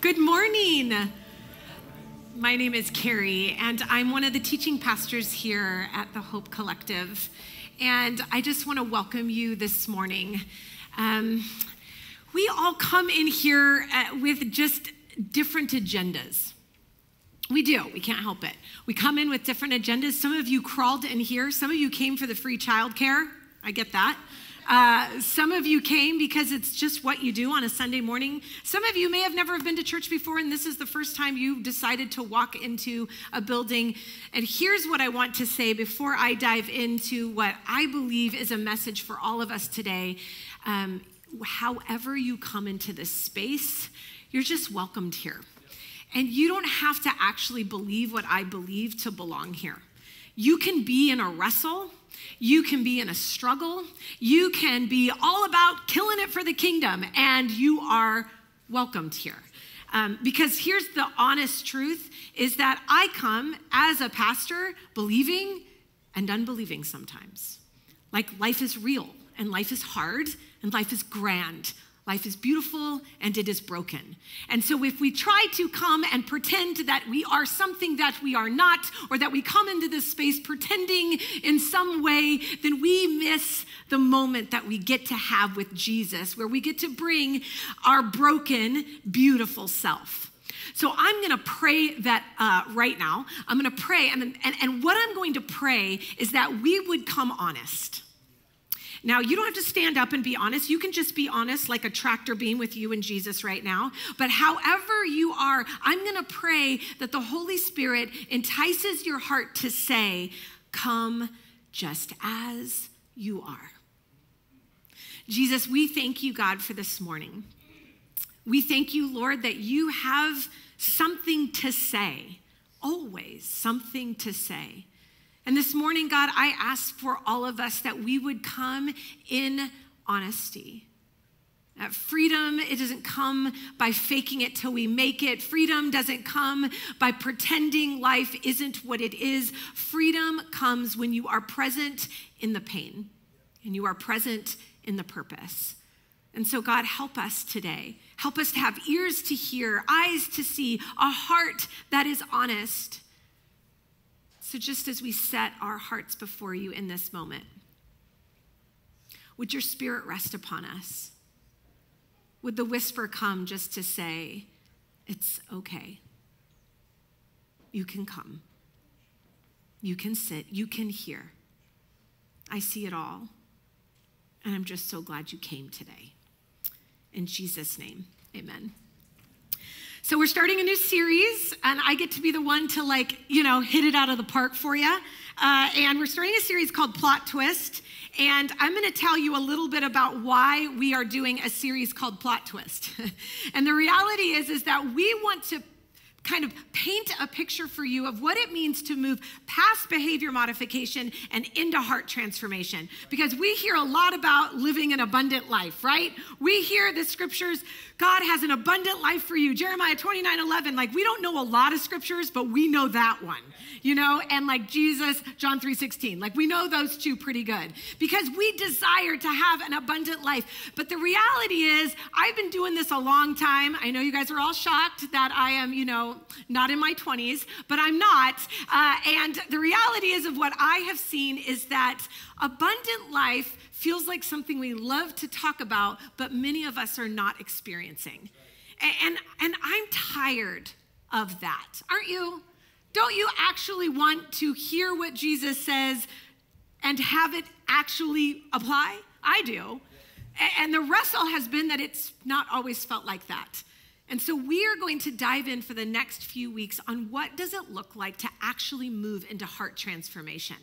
Good morning. My name is Carrie, and I'm one of the teaching pastors here at the Hope Collective. And I just want to welcome you this morning. Um, we all come in here uh, with just different agendas. We do. We can't help it. We come in with different agendas. Some of you crawled in here. Some of you came for the free childcare. I get that. Uh, some of you came because it's just what you do on a Sunday morning. Some of you may have never been to church before, and this is the first time you've decided to walk into a building. And here's what I want to say before I dive into what I believe is a message for all of us today. Um, however, you come into this space, you're just welcomed here. And you don't have to actually believe what I believe to belong here. You can be in a wrestle you can be in a struggle. You can be all about killing it for the kingdom, and you are welcomed here. Um, because here's the honest truth is that I come as a pastor believing and unbelieving sometimes. Like life is real and life is hard and life is grand. Life is beautiful and it is broken. And so, if we try to come and pretend that we are something that we are not, or that we come into this space pretending in some way, then we miss the moment that we get to have with Jesus, where we get to bring our broken, beautiful self. So I'm going to pray that uh, right now. I'm going to pray, and, and, and what I'm going to pray is that we would come honest now, you don't have to stand up and be honest. You can just be honest, like a tractor beam with you and Jesus right now. But however you are, I'm going to pray that the Holy Spirit entices your heart to say, Come just as you are. Jesus, we thank you, God, for this morning. We thank you, Lord, that you have something to say, always something to say. And this morning, God, I ask for all of us that we would come in honesty. That freedom, it doesn't come by faking it till we make it. Freedom doesn't come by pretending life isn't what it is. Freedom comes when you are present in the pain and you are present in the purpose. And so, God, help us today. Help us to have ears to hear, eyes to see, a heart that is honest. So, just as we set our hearts before you in this moment, would your spirit rest upon us? Would the whisper come just to say, It's okay? You can come. You can sit. You can hear. I see it all. And I'm just so glad you came today. In Jesus' name, amen. So we're starting a new series, and I get to be the one to like, you know, hit it out of the park for you. Uh, and we're starting a series called Plot Twist. And I'm going to tell you a little bit about why we are doing a series called Plot Twist. and the reality is, is that we want to kind of paint a picture for you of what it means to move past behavior modification and into heart transformation. Because we hear a lot about living an abundant life, right? We hear the scriptures, God has an abundant life for you. Jeremiah 29 11, like we don't know a lot of scriptures, but we know that one, you know? And like Jesus, John 3 16, like we know those two pretty good because we desire to have an abundant life. But the reality is, I've been doing this a long time. I know you guys are all shocked that I am, you know, not in my 20s, but I'm not. Uh, and the reality is, of what I have seen is that abundant life feels like something we love to talk about, but many of us are not experiencing. And, and, and I'm tired of that, aren't you? Don't you actually want to hear what Jesus says and have it actually apply? I do. And the wrestle has been that it's not always felt like that. And so we are going to dive in for the next few weeks on what does it look like to actually move into heart transformation.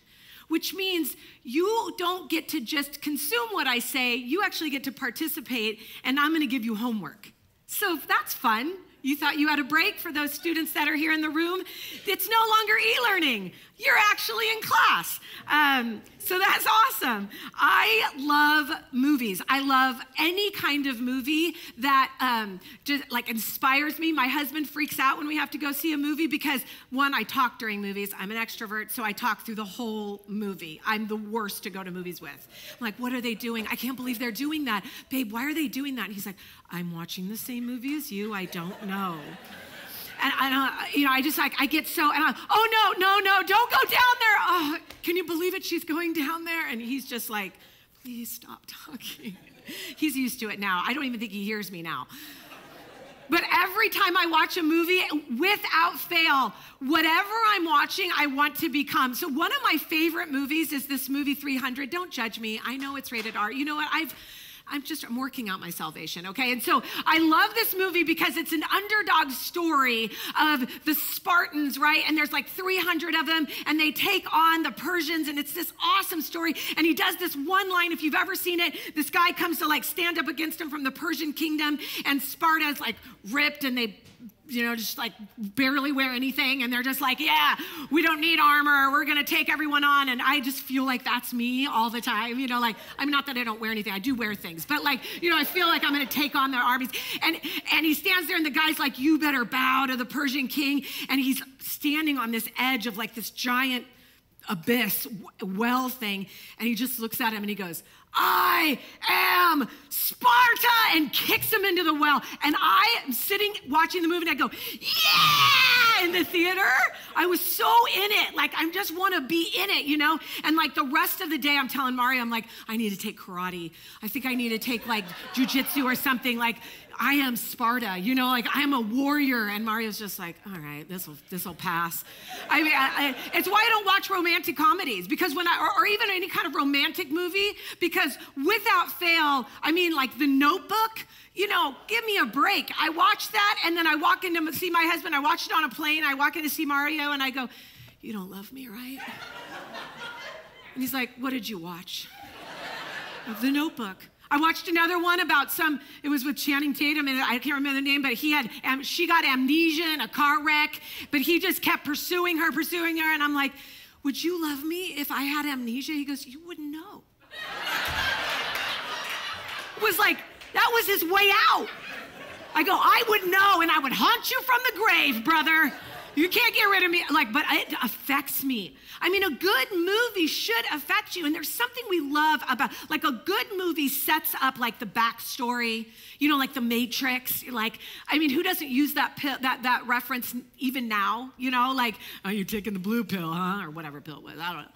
Which means you don't get to just consume what I say, you actually get to participate, and I'm gonna give you homework. So if that's fun. You thought you had a break for those students that are here in the room. It's no longer e learning, you're actually in class. Um, so that's awesome. I love movies. I love any kind of movie that um, just like inspires me. My husband freaks out when we have to go see a movie because one, I talk during movies. I'm an extrovert, so I talk through the whole movie. I'm the worst to go to movies with. I'm like, what are they doing? I can't believe they're doing that. Babe, why are they doing that? And he's like, I'm watching the same movie as you. I don't know no. And, and uh, you know, I just like, I get so, and I'm, oh no, no, no, don't go down there. Oh, can you believe it? She's going down there. And he's just like, please stop talking. he's used to it now. I don't even think he hears me now. But every time I watch a movie, without fail, whatever I'm watching, I want to become. So one of my favorite movies is this movie 300. Don't judge me. I know it's rated R. You know what? I've I'm just I'm working out my salvation, okay? And so I love this movie because it's an underdog story of the Spartans, right? And there's like 300 of them and they take on the Persians and it's this awesome story and he does this one line if you've ever seen it, this guy comes to like stand up against him from the Persian kingdom and Sparta's like ripped and they you know, just like barely wear anything. And they're just like, yeah, we don't need armor. We're going to take everyone on. And I just feel like that's me all the time. You know, like, I'm not that I don't wear anything. I do wear things. But like, you know, I feel like I'm going to take on their armies. And, and he stands there and the guy's like, you better bow to the Persian king. And he's standing on this edge of like this giant abyss well thing. And he just looks at him and he goes, I am Sparta, and kicks him into the well. And I am sitting watching the movie and I go, yeah, in the theater. I was so in it. Like, I just want to be in it, you know? And like the rest of the day, I'm telling Mario, I'm like, I need to take karate. I think I need to take like jujitsu or something. Like, I am Sparta, you know, like I'm a warrior. And Mario's just like, all right, this will this will pass. I mean, I, I, it's why I don't watch romantic comedies because when I, or, or, even any kind of romantic movie, because without fail, I mean, like The Notebook. You know, give me a break. I watch that, and then I walk in to see my husband. I watch it on a plane. I walk in to see Mario, and I go, "You don't love me, right?" And he's like, "What did you watch?" The Notebook. I watched another one about some, it was with Channing Tatum, and I can't remember the name, but he had, she got amnesia in a car wreck, but he just kept pursuing her, pursuing her, and I'm like, would you love me if I had amnesia? He goes, you wouldn't know. it was like, that was his way out. I go, I would know, and I would haunt you from the grave, brother. You can't get rid of me. Like, but it affects me. I mean, a good movie should affect you. And there's something we love about, like, a good movie sets up, like, the backstory, you know, like The Matrix. Like, I mean, who doesn't use that pill, that, that reference even now? You know, like, are oh, you taking the blue pill, huh? Or whatever pill it was. I don't know.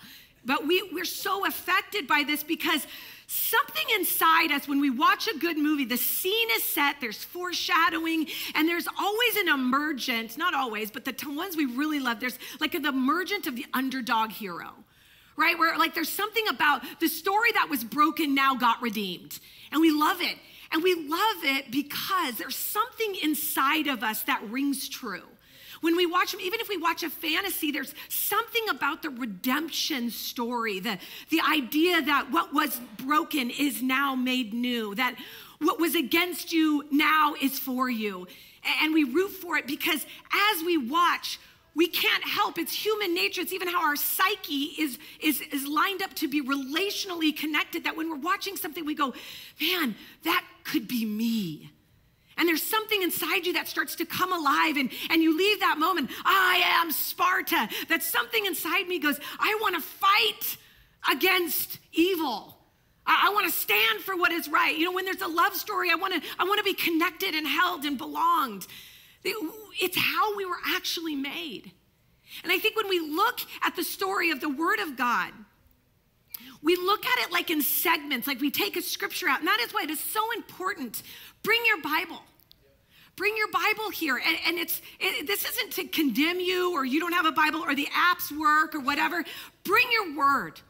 But we, we're so affected by this because something inside us when we watch a good movie the scene is set there's foreshadowing and there's always an emergent not always but the t- ones we really love there's like an emergent of the underdog hero right? Where like there's something about the story that was broken now got redeemed and we love it. And we love it because there's something inside of us that rings true when we watch them, even if we watch a fantasy, there's something about the redemption story, the, the idea that what was broken is now made new, that what was against you now is for you. And we root for it because as we watch, we can't help it's human nature it's even how our psyche is, is is lined up to be relationally connected that when we're watching something we go man that could be me and there's something inside you that starts to come alive, and, and you leave that moment, I am Sparta. That something inside me goes, I want to fight against evil. I, I want to stand for what is right. You know, when there's a love story, I want to I want to be connected and held and belonged. It's how we were actually made. And I think when we look at the story of the Word of God, we look at it like in segments, like we take a scripture out. And that is why it is so important. Bring your Bible. Bring your Bible here. And, and it's it, this isn't to condemn you or you don't have a Bible or the apps work or whatever. Bring your word.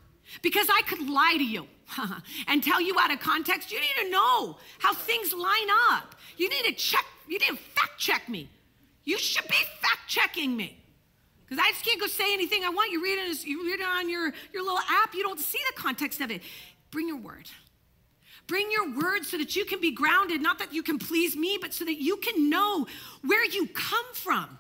Because I could lie to you and tell you out of context. You need to know how things line up. You need to check, you need to fact check me. You should be fact checking me. Because I just can't go say anything I want. You read it, you read it on your, your little app, you don't see the context of it. Bring your word. Bring your word so that you can be grounded, not that you can please me, but so that you can know where you come from.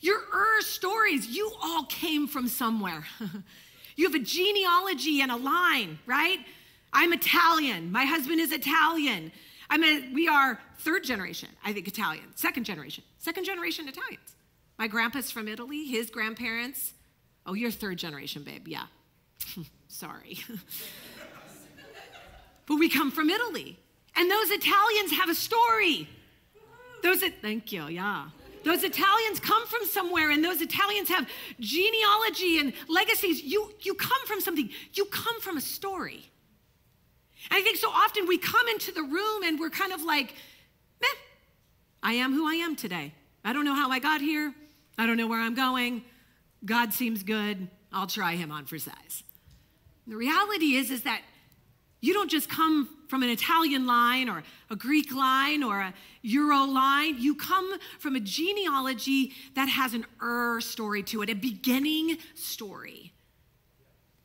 Your Ur stories, you all came from somewhere. you have a genealogy and a line, right? I'm Italian. My husband is Italian. I mean, we are third generation, I think, Italian. Second generation. Second generation Italians. My grandpa's from Italy, his grandparents. Oh, you're third generation, babe. Yeah. Sorry. but we come from Italy. And those Italians have a story. those, thank you, yeah. Those Italians come from somewhere, and those Italians have genealogy and legacies. You, you come from something, you come from a story. And I think so often we come into the room and we're kind of like, meh, I am who I am today. I don't know how I got here. I don't know where I'm going. God seems good. I'll try him on for size. The reality is, is that you don't just come from an Italian line or a Greek line or a Euro line. You come from a genealogy that has an er story to it, a beginning story.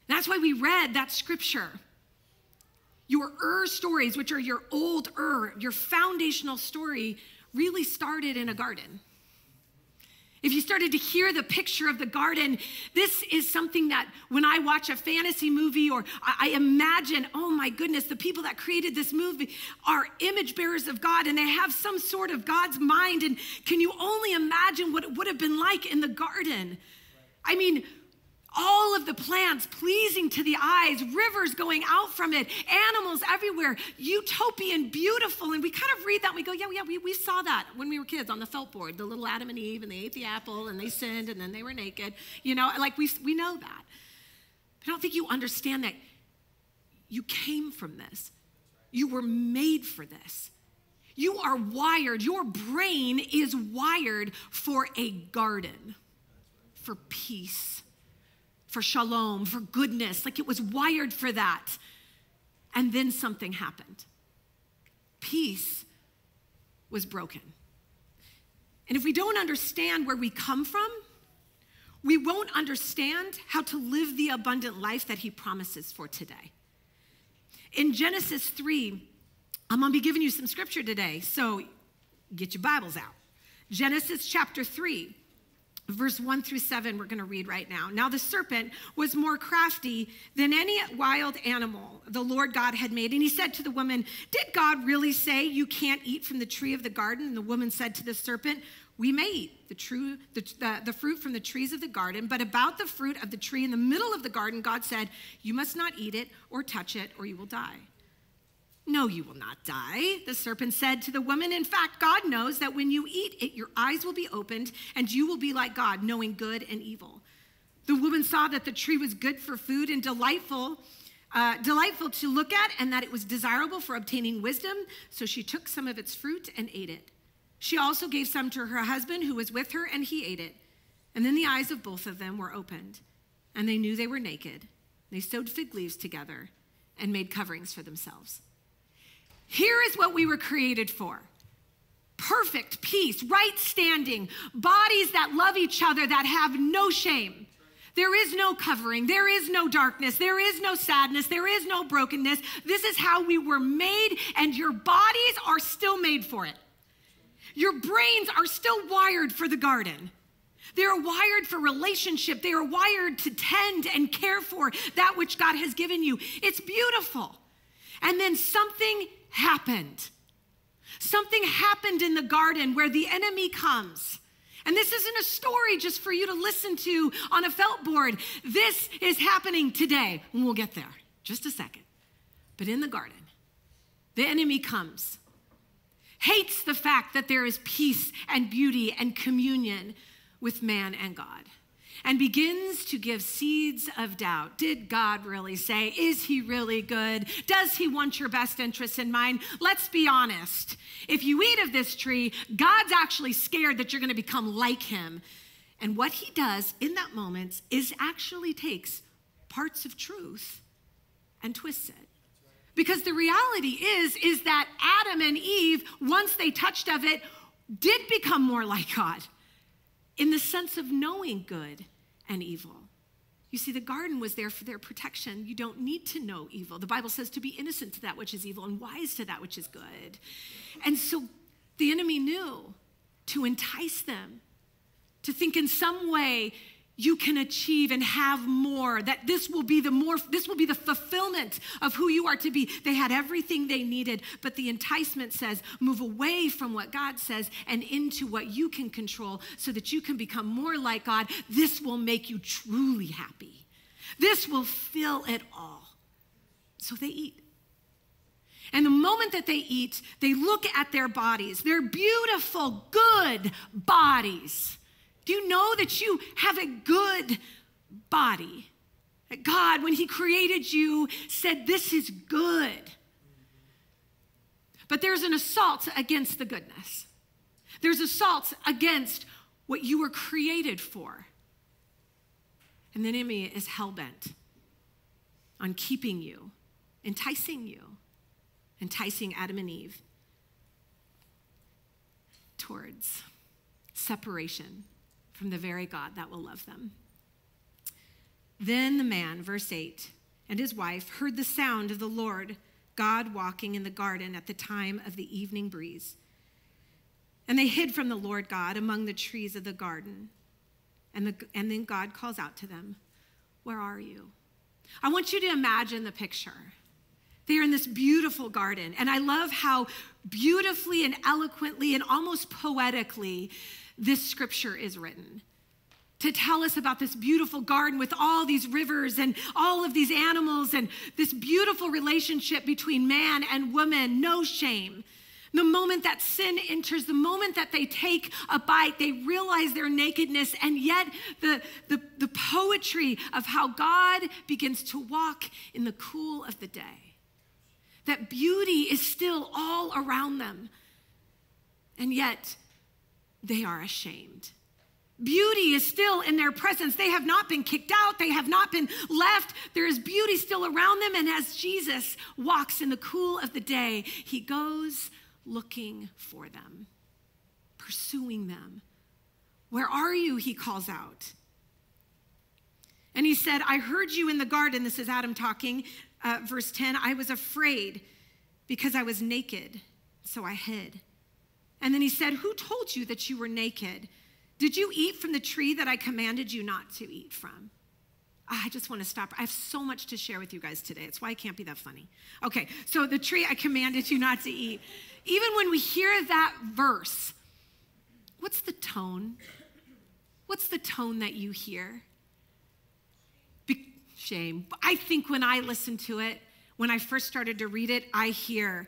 That's why we read that scripture. Your er stories, which are your old er, your foundational story, really started in a garden. If you started to hear the picture of the garden, this is something that when I watch a fantasy movie or I imagine, oh my goodness, the people that created this movie are image bearers of God and they have some sort of God's mind. And can you only imagine what it would have been like in the garden? I mean, all of the plants pleasing to the eyes, rivers going out from it, animals everywhere, utopian, beautiful. And we kind of read that and we go, yeah, yeah, we, we saw that when we were kids on the felt board, the little Adam and Eve, and they ate the apple and they sinned and then they were naked. You know, like we, we know that. But I don't think you understand that you came from this, you were made for this. You are wired, your brain is wired for a garden, for peace for shalom, for goodness, like it was wired for that. And then something happened. Peace was broken. And if we don't understand where we come from, we won't understand how to live the abundant life that he promises for today. In Genesis 3, I'm gonna be giving you some scripture today, so get your Bibles out. Genesis chapter 3 verse 1 through 7 we're going to read right now. Now the serpent was more crafty than any wild animal the lord god had made. And he said to the woman did god really say you can't eat from the tree of the garden? And the woman said to the serpent we may eat the, true, the, the, the fruit from the trees of the garden but about the fruit of the tree in the middle of the garden god said you must not eat it or touch it or you will die no, you will not die, the serpent said to the woman. In fact, God knows that when you eat it, your eyes will be opened and you will be like God, knowing good and evil. The woman saw that the tree was good for food and delightful, uh, delightful to look at, and that it was desirable for obtaining wisdom. So she took some of its fruit and ate it. She also gave some to her husband who was with her, and he ate it. And then the eyes of both of them were opened, and they knew they were naked. They sewed fig leaves together and made coverings for themselves. Here is what we were created for perfect peace, right standing, bodies that love each other, that have no shame. There is no covering. There is no darkness. There is no sadness. There is no brokenness. This is how we were made, and your bodies are still made for it. Your brains are still wired for the garden. They are wired for relationship. They are wired to tend and care for that which God has given you. It's beautiful. And then something happened. Something happened in the garden where the enemy comes. And this isn't a story just for you to listen to on a felt board. This is happening today. And we'll get there. Just a second. But in the garden, the enemy comes, hates the fact that there is peace and beauty and communion with man and God and begins to give seeds of doubt. Did God really say? Is he really good? Does he want your best interests in mind? Let's be honest. If you eat of this tree, God's actually scared that you're going to become like him. And what he does in that moment is actually takes parts of truth and twists it. Because the reality is is that Adam and Eve once they touched of it did become more like God in the sense of knowing good and evil. You see, the garden was there for their protection. You don't need to know evil. The Bible says to be innocent to that which is evil and wise to that which is good. And so the enemy knew to entice them, to think in some way you can achieve and have more that this will be the more this will be the fulfillment of who you are to be. They had everything they needed but the enticement says move away from what god says and into what you can control so that you can become more like god. This will make you truly happy. This will fill it all. So they eat. And the moment that they eat, they look at their bodies, their beautiful, good bodies. Do you know that you have a good body? That God, when He created you, said, This is good. But there's an assault against the goodness, there's assaults against what you were created for. And the enemy is hell bent on keeping you, enticing you, enticing Adam and Eve towards separation from the very God that will love them. Then the man, verse 8, and his wife heard the sound of the Lord God walking in the garden at the time of the evening breeze. And they hid from the Lord God among the trees of the garden. And, the, and then God calls out to them, Where are you? I want you to imagine the picture. They are in this beautiful garden. And I love how beautifully and eloquently and almost poetically this scripture is written to tell us about this beautiful garden with all these rivers and all of these animals and this beautiful relationship between man and woman, no shame. The moment that sin enters, the moment that they take a bite, they realize their nakedness, and yet the, the, the poetry of how God begins to walk in the cool of the day. That beauty is still all around them, and yet they are ashamed. Beauty is still in their presence. They have not been kicked out. They have not been left. There is beauty still around them. And as Jesus walks in the cool of the day, he goes looking for them, pursuing them. Where are you? He calls out. And he said, I heard you in the garden. This is Adam talking. Uh, verse 10 I was afraid because I was naked, so I hid. And then he said, Who told you that you were naked? Did you eat from the tree that I commanded you not to eat from? Ah, I just want to stop. I have so much to share with you guys today. It's why I can't be that funny. Okay, so the tree I commanded you not to eat. Even when we hear that verse, what's the tone? What's the tone that you hear? Be- shame. I think when I listen to it, when I first started to read it, I hear,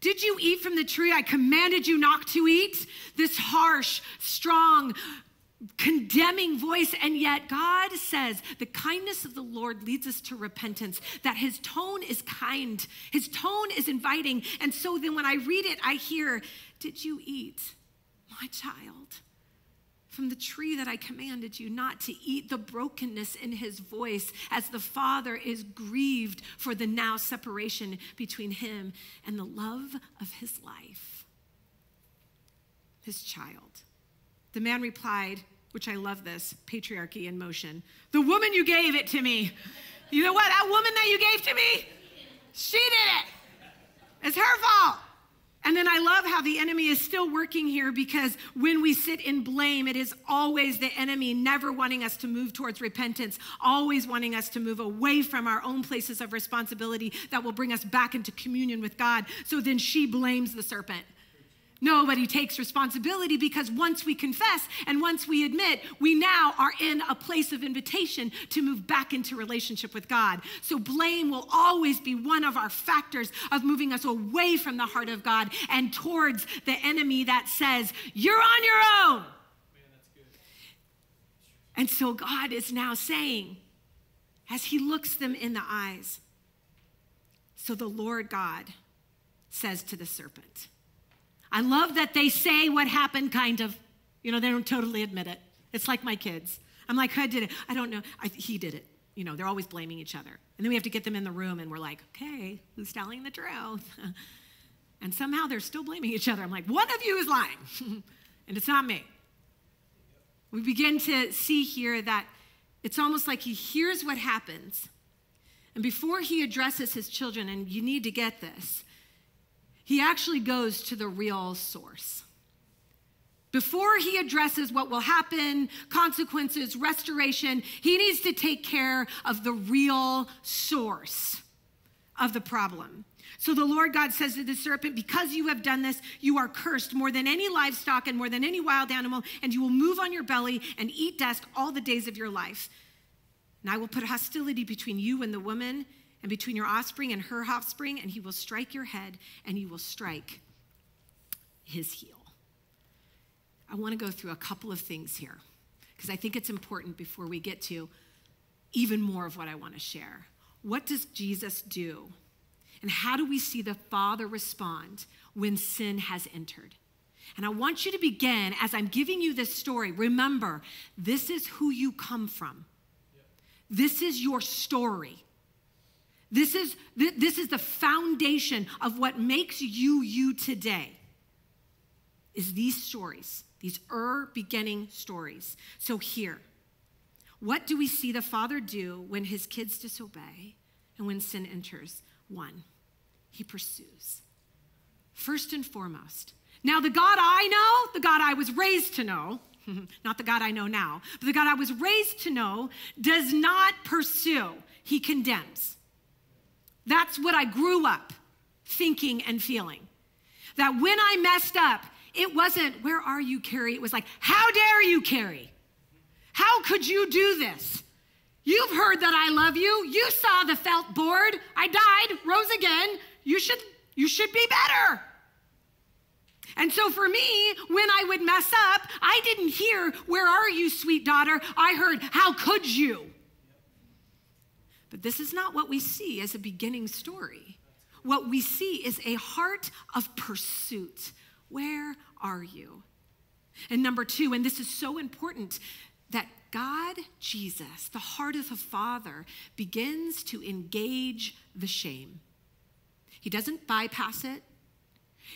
did you eat from the tree I commanded you not to eat? This harsh, strong, condemning voice. And yet, God says the kindness of the Lord leads us to repentance, that his tone is kind, his tone is inviting. And so then when I read it, I hear, Did you eat, my child? From the tree that I commanded you not to eat, the brokenness in his voice as the father is grieved for the now separation between him and the love of his life, his child. The man replied, which I love this patriarchy in motion. The woman you gave it to me. You know what? That woman that you gave to me, she did it. It's her fault. And then I love how the enemy is still working here because when we sit in blame, it is always the enemy never wanting us to move towards repentance, always wanting us to move away from our own places of responsibility that will bring us back into communion with God. So then she blames the serpent. Nobody takes responsibility because once we confess and once we admit, we now are in a place of invitation to move back into relationship with God. So blame will always be one of our factors of moving us away from the heart of God and towards the enemy that says, You're on your own. and so God is now saying, as he looks them in the eyes, so the Lord God says to the serpent, I love that they say what happened, kind of. You know, they don't totally admit it. It's like my kids. I'm like, I did it. I don't know. I, he did it. You know, they're always blaming each other. And then we have to get them in the room and we're like, okay, who's telling the truth? and somehow they're still blaming each other. I'm like, one of you is lying, and it's not me. We begin to see here that it's almost like he hears what happens. And before he addresses his children, and you need to get this, he actually goes to the real source. Before he addresses what will happen, consequences, restoration, he needs to take care of the real source of the problem. So the Lord God says to the serpent, Because you have done this, you are cursed more than any livestock and more than any wild animal, and you will move on your belly and eat dust all the days of your life. And I will put hostility between you and the woman and between your offspring and her offspring, and he will strike your head, and you will strike his heel. I want to go through a couple of things here because I think it's important before we get to even more of what I want to share. What does Jesus do? And how do we see the Father respond when sin has entered? And I want you to begin as I'm giving you this story. Remember, this is who you come from. This is your story. This is, this is the foundation of what makes you you today. Is these stories, these er beginning stories. So here, what do we see the Father do when his kids disobey and when sin enters? One, he pursues. First and foremost. Now, the God I know, the God I was raised to know, not the God I know now, but the God I was raised to know, does not pursue, he condemns. That's what I grew up thinking and feeling. That when I messed up, it wasn't, where are you, Carrie? It was like, how dare you, Carrie? How could you do this? You've heard that I love you. You saw the felt board. I died, rose again. You should, you should be better. And so for me, when I would mess up, I didn't hear, Where are you, sweet daughter? I heard, How could you? But this is not what we see as a beginning story. What we see is a heart of pursuit. Where are you? And number two, and this is so important, that God, Jesus, the heart of the Father, begins to engage the shame. He doesn't bypass it.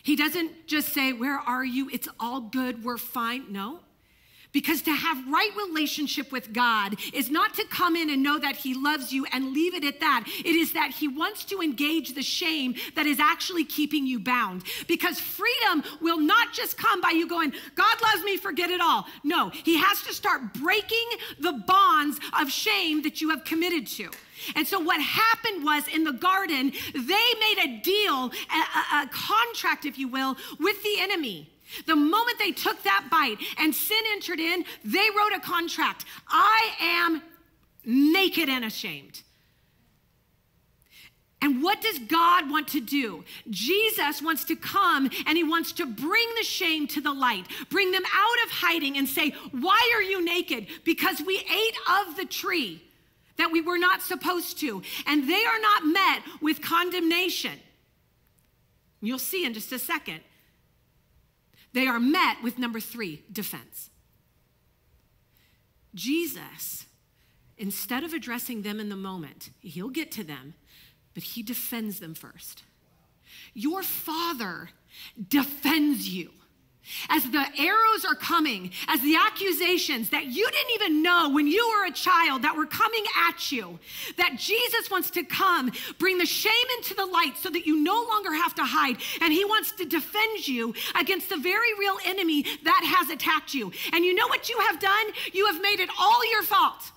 He doesn't just say, Where are you? It's all good. We're fine. No. Because to have right relationship with God is not to come in and know that He loves you and leave it at that. It is that He wants to engage the shame that is actually keeping you bound. Because freedom will not just come by you going, God loves me, forget it all. No, He has to start breaking the bonds of shame that you have committed to. And so, what happened was in the garden, they made a deal, a, a, contract, if you will, with the enemy. The moment they took that bite and sin entered in, they wrote a contract. I am naked and ashamed. And what does God want to do? Jesus wants to come and he wants to bring the shame to the light, bring them out of hiding and say, Why are you naked? Because we ate of the tree that we were not supposed to. And they are not met with condemnation. You'll see in just a second. They are met with number three defense. Jesus, instead of addressing them in the moment, he'll get to them, but he defends them first. Your father defends you. As the arrows are coming, as the accusations that you didn't even know when you were a child that were coming at you, that Jesus wants to come, bring the shame into the light so that you no longer have to hide. And he wants to defend you against the very real enemy that has attacked you. And you know what you have done? You have made it all your fault.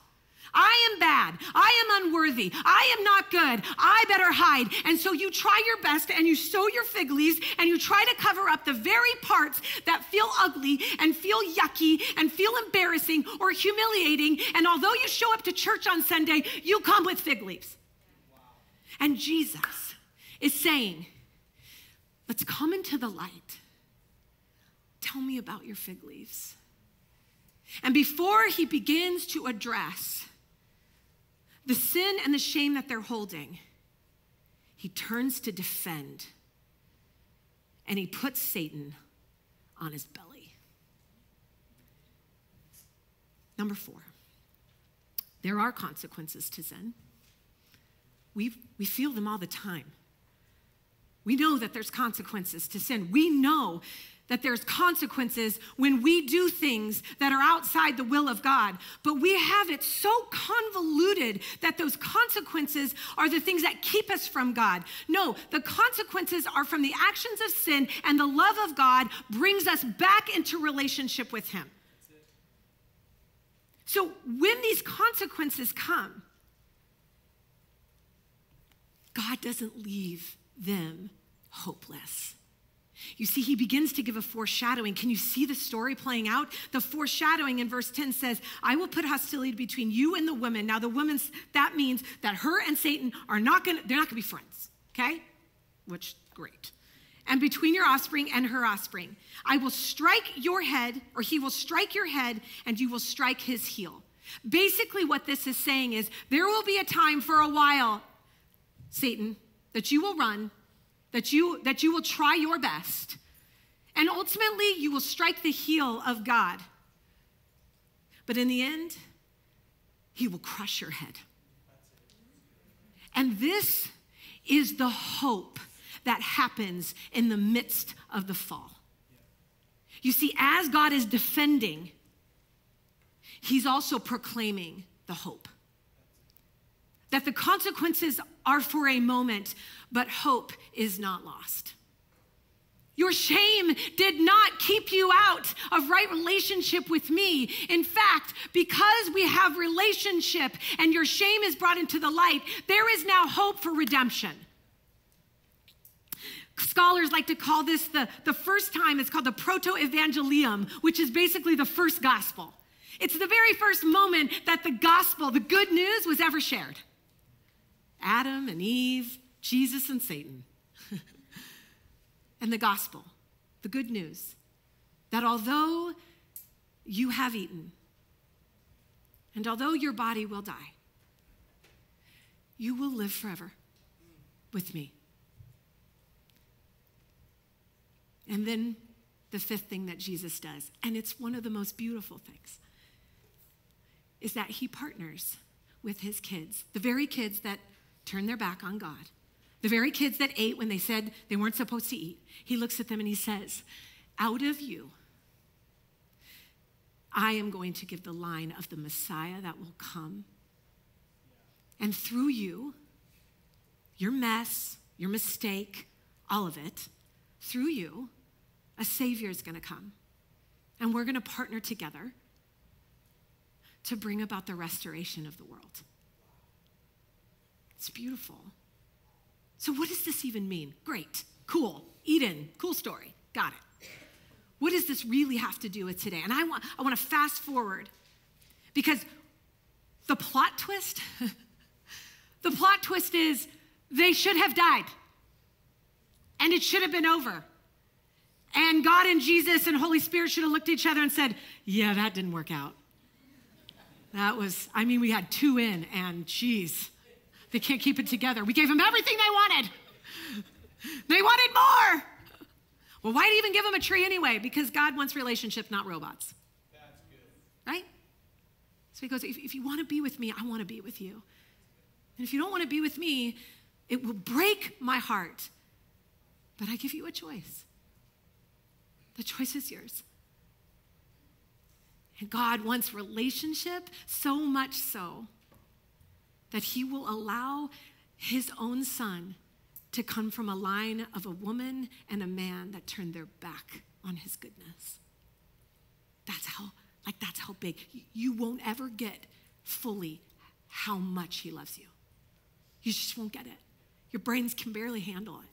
I am bad. I am unworthy. I am not good. I better hide. And so you try your best and you sow your fig leaves and you try to cover up the very parts that feel ugly and feel yucky and feel embarrassing or humiliating. And although you show up to church on Sunday, you come with fig leaves. And Jesus is saying, let's come into the light. Tell me about your fig leaves. And before he begins to address the sin and the shame that they're holding, he turns to defend and he puts Satan on his belly. Number four, there are consequences to sin. We, we feel them all the time. We know that there's consequences to sin. We know that there's consequences when we do things that are outside the will of God. But we have it so convoluted that those consequences are the things that keep us from God. No, the consequences are from the actions of sin, and the love of God brings us back into relationship with Him. So when these consequences come, God doesn't leave them hopeless. You see, he begins to give a foreshadowing. Can you see the story playing out? The foreshadowing in verse 10 says, I will put hostility between you and the woman. Now, the woman's, that means that her and Satan are not gonna, they're not gonna be friends, okay? Which, great. And between your offspring and her offspring, I will strike your head, or he will strike your head, and you will strike his heel. Basically, what this is saying is there will be a time for a while, Satan, that you will run that you, that you will try your best, and ultimately you will strike the heel of God. But in the end, he will crush your head. And this is the hope that happens in the midst of the fall. You see, as God is defending, he's also proclaiming the hope. That the consequences are for a moment, but hope is not lost. Your shame did not keep you out of right relationship with me. In fact, because we have relationship and your shame is brought into the light, there is now hope for redemption. Scholars like to call this the, the first time, it's called the proto evangelium, which is basically the first gospel. It's the very first moment that the gospel, the good news, was ever shared. Adam and Eve, Jesus and Satan. and the gospel, the good news that although you have eaten, and although your body will die, you will live forever with me. And then the fifth thing that Jesus does, and it's one of the most beautiful things, is that he partners with his kids, the very kids that turn their back on God. The very kids that ate when they said they weren't supposed to eat. He looks at them and he says, Out of you, I am going to give the line of the Messiah that will come. And through you, your mess, your mistake, all of it, through you, a Savior is going to come. And we're going to partner together to bring about the restoration of the world. It's beautiful. So, what does this even mean? Great, cool, Eden, cool story, got it. What does this really have to do with today? And I want, I want to fast forward because the plot twist, the plot twist is they should have died and it should have been over. And God and Jesus and Holy Spirit should have looked at each other and said, Yeah, that didn't work out. That was, I mean, we had two in, and geez, they can't keep it together. We gave them everything they wanted. They wanted more. Well, why even give them a tree anyway? Because God wants relationship, not robots. That's good. Right? So he goes, if, if you want to be with me, I want to be with you. And if you don't want to be with me, it will break my heart. But I give you a choice. The choice is yours. And God wants relationship so much so that he will allow his own son to come from a line of a woman and a man that turned their back on his goodness. That's how, like, that's how big. You won't ever get fully how much he loves you. You just won't get it. Your brains can barely handle it.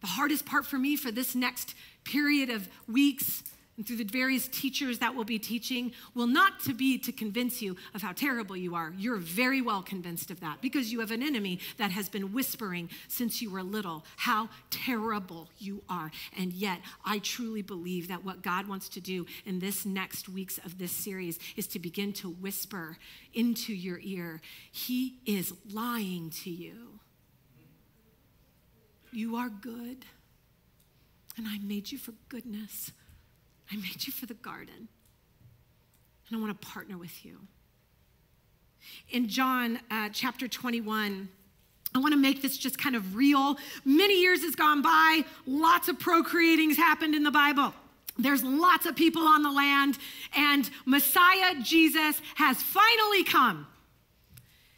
The hardest part for me for this next period of weeks and through the various teachers that will be teaching will not to be to convince you of how terrible you are. You're very well convinced of that because you have an enemy that has been whispering since you were little how terrible you are. And yet, I truly believe that what God wants to do in this next weeks of this series is to begin to whisper into your ear, He is lying to you. You are good, and I made you for goodness. I made you for the garden, and I want to partner with you. In John uh, chapter 21, I want to make this just kind of real. Many years has gone by, lots of procreating's happened in the Bible. There's lots of people on the land, and Messiah Jesus has finally come.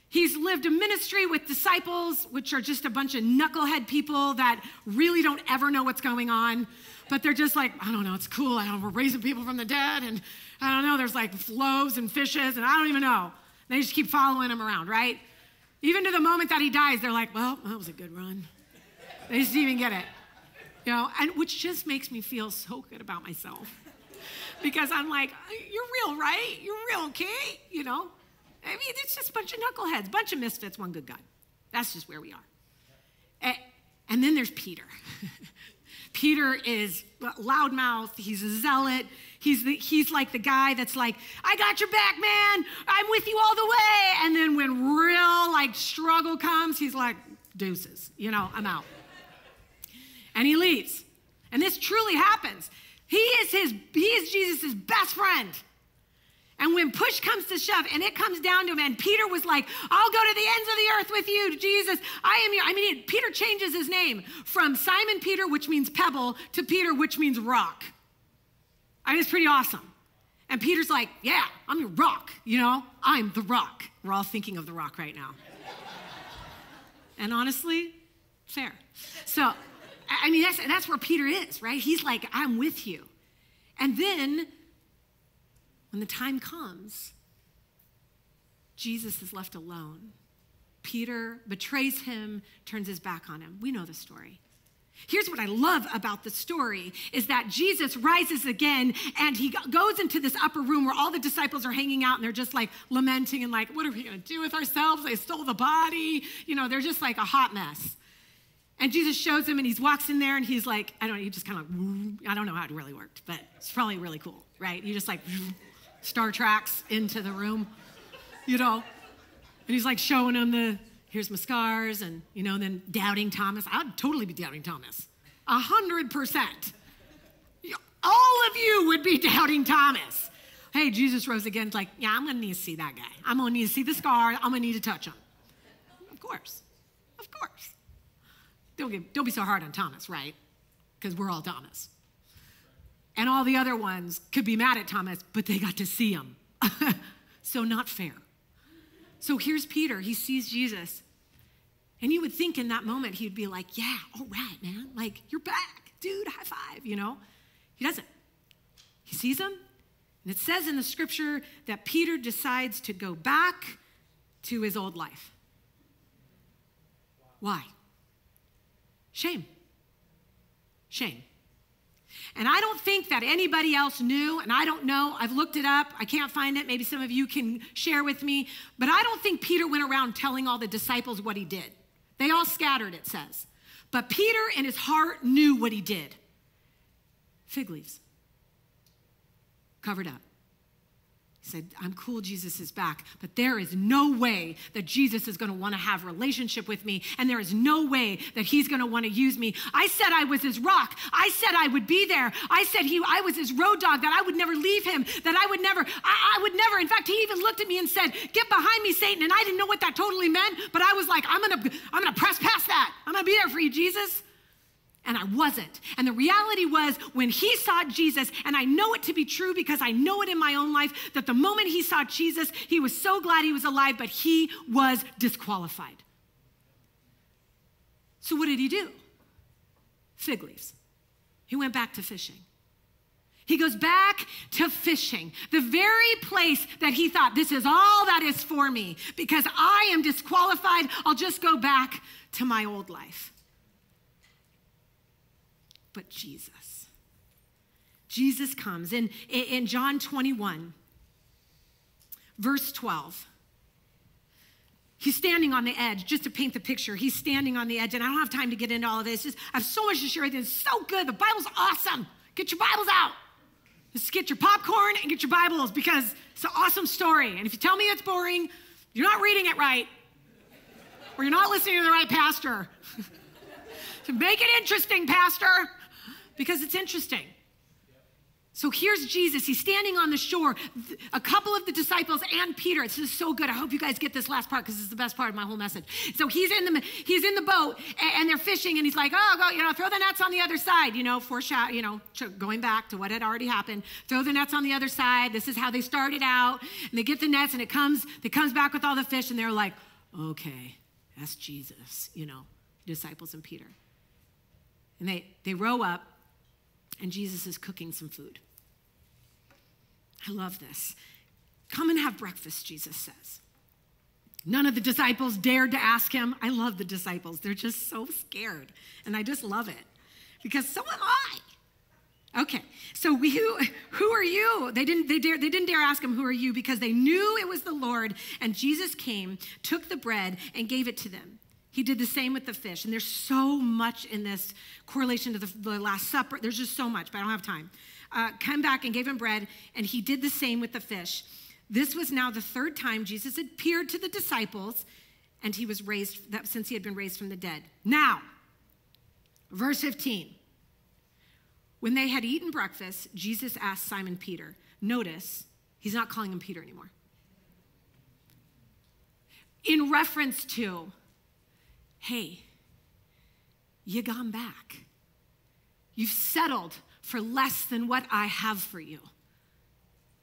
He's lived a ministry with disciples, which are just a bunch of knucklehead people that really don't ever know what's going on but they're just like, I don't know, it's cool. I don't we're raising people from the dead, and I don't know, there's like loaves and fishes, and I don't even know. They just keep following him around, right? Even to the moment that he dies, they're like, well, that was a good run. They just didn't even get it. You know, and which just makes me feel so good about myself. because I'm like, you're real, right? You're real, okay? You know? I mean, it's just a bunch of knuckleheads, bunch of misfits, one good God. That's just where we are. And, and then there's Peter. Peter is loudmouth, he's a zealot. He's, the, he's like the guy that's like, I got your back, man. I'm with you all the way. And then when real like struggle comes, he's like, deuces, you know, I'm out. And he leaves. And this truly happens. He is his, he is Jesus' best friend. And when push comes to shove and it comes down to him, and Peter was like, I'll go to the ends of the earth with you, Jesus. I am your. I mean, Peter changes his name from Simon Peter, which means pebble, to Peter, which means rock. I mean, it's pretty awesome. And Peter's like, Yeah, I'm your rock, you know? I'm the rock. We're all thinking of the rock right now. and honestly, fair. So, I mean, that's, that's where Peter is, right? He's like, I'm with you. And then when the time comes, Jesus is left alone. Peter betrays him, turns his back on him. We know the story. Here's what I love about the story is that Jesus rises again and he goes into this upper room where all the disciples are hanging out and they're just like lamenting and like, what are we going to do with ourselves? They stole the body. You know, they're just like a hot mess. And Jesus shows him and he walks in there and he's like, I don't know, he just kind of, I don't know how it really worked, but it's probably really cool, right? You just like, Star Treks into the room, you know? And he's like showing him the, here's my scars, and, you know, and then doubting Thomas. I'd totally be doubting Thomas. A hundred percent. All of you would be doubting Thomas. Hey, Jesus rose again. It's like, yeah, I'm gonna need to see that guy. I'm gonna need to see the scar. I'm gonna need to touch him. Of course. Of course. Don't, get, don't be so hard on Thomas, right? Because we're all Thomas. And all the other ones could be mad at Thomas, but they got to see him. so, not fair. So, here's Peter. He sees Jesus. And you would think in that moment he'd be like, Yeah, all right, man. Like, you're back, dude, high five, you know? He doesn't. He sees him. And it says in the scripture that Peter decides to go back to his old life. Why? Shame. Shame. And I don't think that anybody else knew, and I don't know. I've looked it up. I can't find it. Maybe some of you can share with me. But I don't think Peter went around telling all the disciples what he did. They all scattered, it says. But Peter in his heart knew what he did fig leaves, covered up said, I'm cool, Jesus is back, but there is no way that Jesus is going to want to have relationship with me, and there is no way that he's going to want to use me. I said I was his rock. I said I would be there. I said he, I was his road dog, that I would never leave him, that I would never, I, I would never. In fact, he even looked at me and said, Get behind me, Satan. And I didn't know what that totally meant, but I was like, I'm going to, I'm going to press past that. I'm going to be there for you, Jesus and I wasn't. And the reality was when he saw Jesus, and I know it to be true because I know it in my own life, that the moment he saw Jesus, he was so glad he was alive, but he was disqualified. So what did he do? Fig leaves. He went back to fishing. He goes back to fishing, the very place that he thought, this is all that is for me because I am disqualified. I'll just go back to my old life but Jesus. Jesus comes in, in John 21, verse 12. He's standing on the edge, just to paint the picture. He's standing on the edge, and I don't have time to get into all of this. Just, I have so much to share with you. It's so good. The Bible's awesome. Get your Bibles out. Just get your popcorn and get your Bibles because it's an awesome story. And if you tell me it's boring, you're not reading it right, or you're not listening to the right pastor. to make it interesting, Pastor because it's interesting. So here's Jesus. He's standing on the shore. A couple of the disciples and Peter. This is so good. I hope you guys get this last part because is the best part of my whole message. So he's in the he's in the boat and, they're fishing and he's like, oh, go, you know, throw the nets on the other side. You know, foreshadow, you know, going back to what had already happened. Throw the nets on the other side. This is how they started out. And they get the nets and it comes. It comes back with all the fish and they're like, okay, that's Jesus. You know, disciples and Peter. And they they row up and Jesus is cooking some food. I love this. Come and have breakfast, Jesus says. None of the disciples dared to ask him. I love the disciples. They're just so scared, and I just love it. because so am I. Okay, so we, who, who are you? They didn't, they, dare, they didn't dare ask him, Who are you? because they knew it was the Lord. And Jesus came, took the bread, and gave it to them. He did the same with the fish. And there's so much in this correlation to the, the Last Supper. There's just so much, but I don't have time. Uh, come back and gave him bread, and he did the same with the fish. This was now the third time Jesus appeared to the disciples, and he was raised since he had been raised from the dead. Now, verse 15. When they had eaten breakfast, Jesus asked Simon Peter. Notice, he's not calling him Peter anymore. In reference to, hey, you gone back. You've settled for less than what I have for you.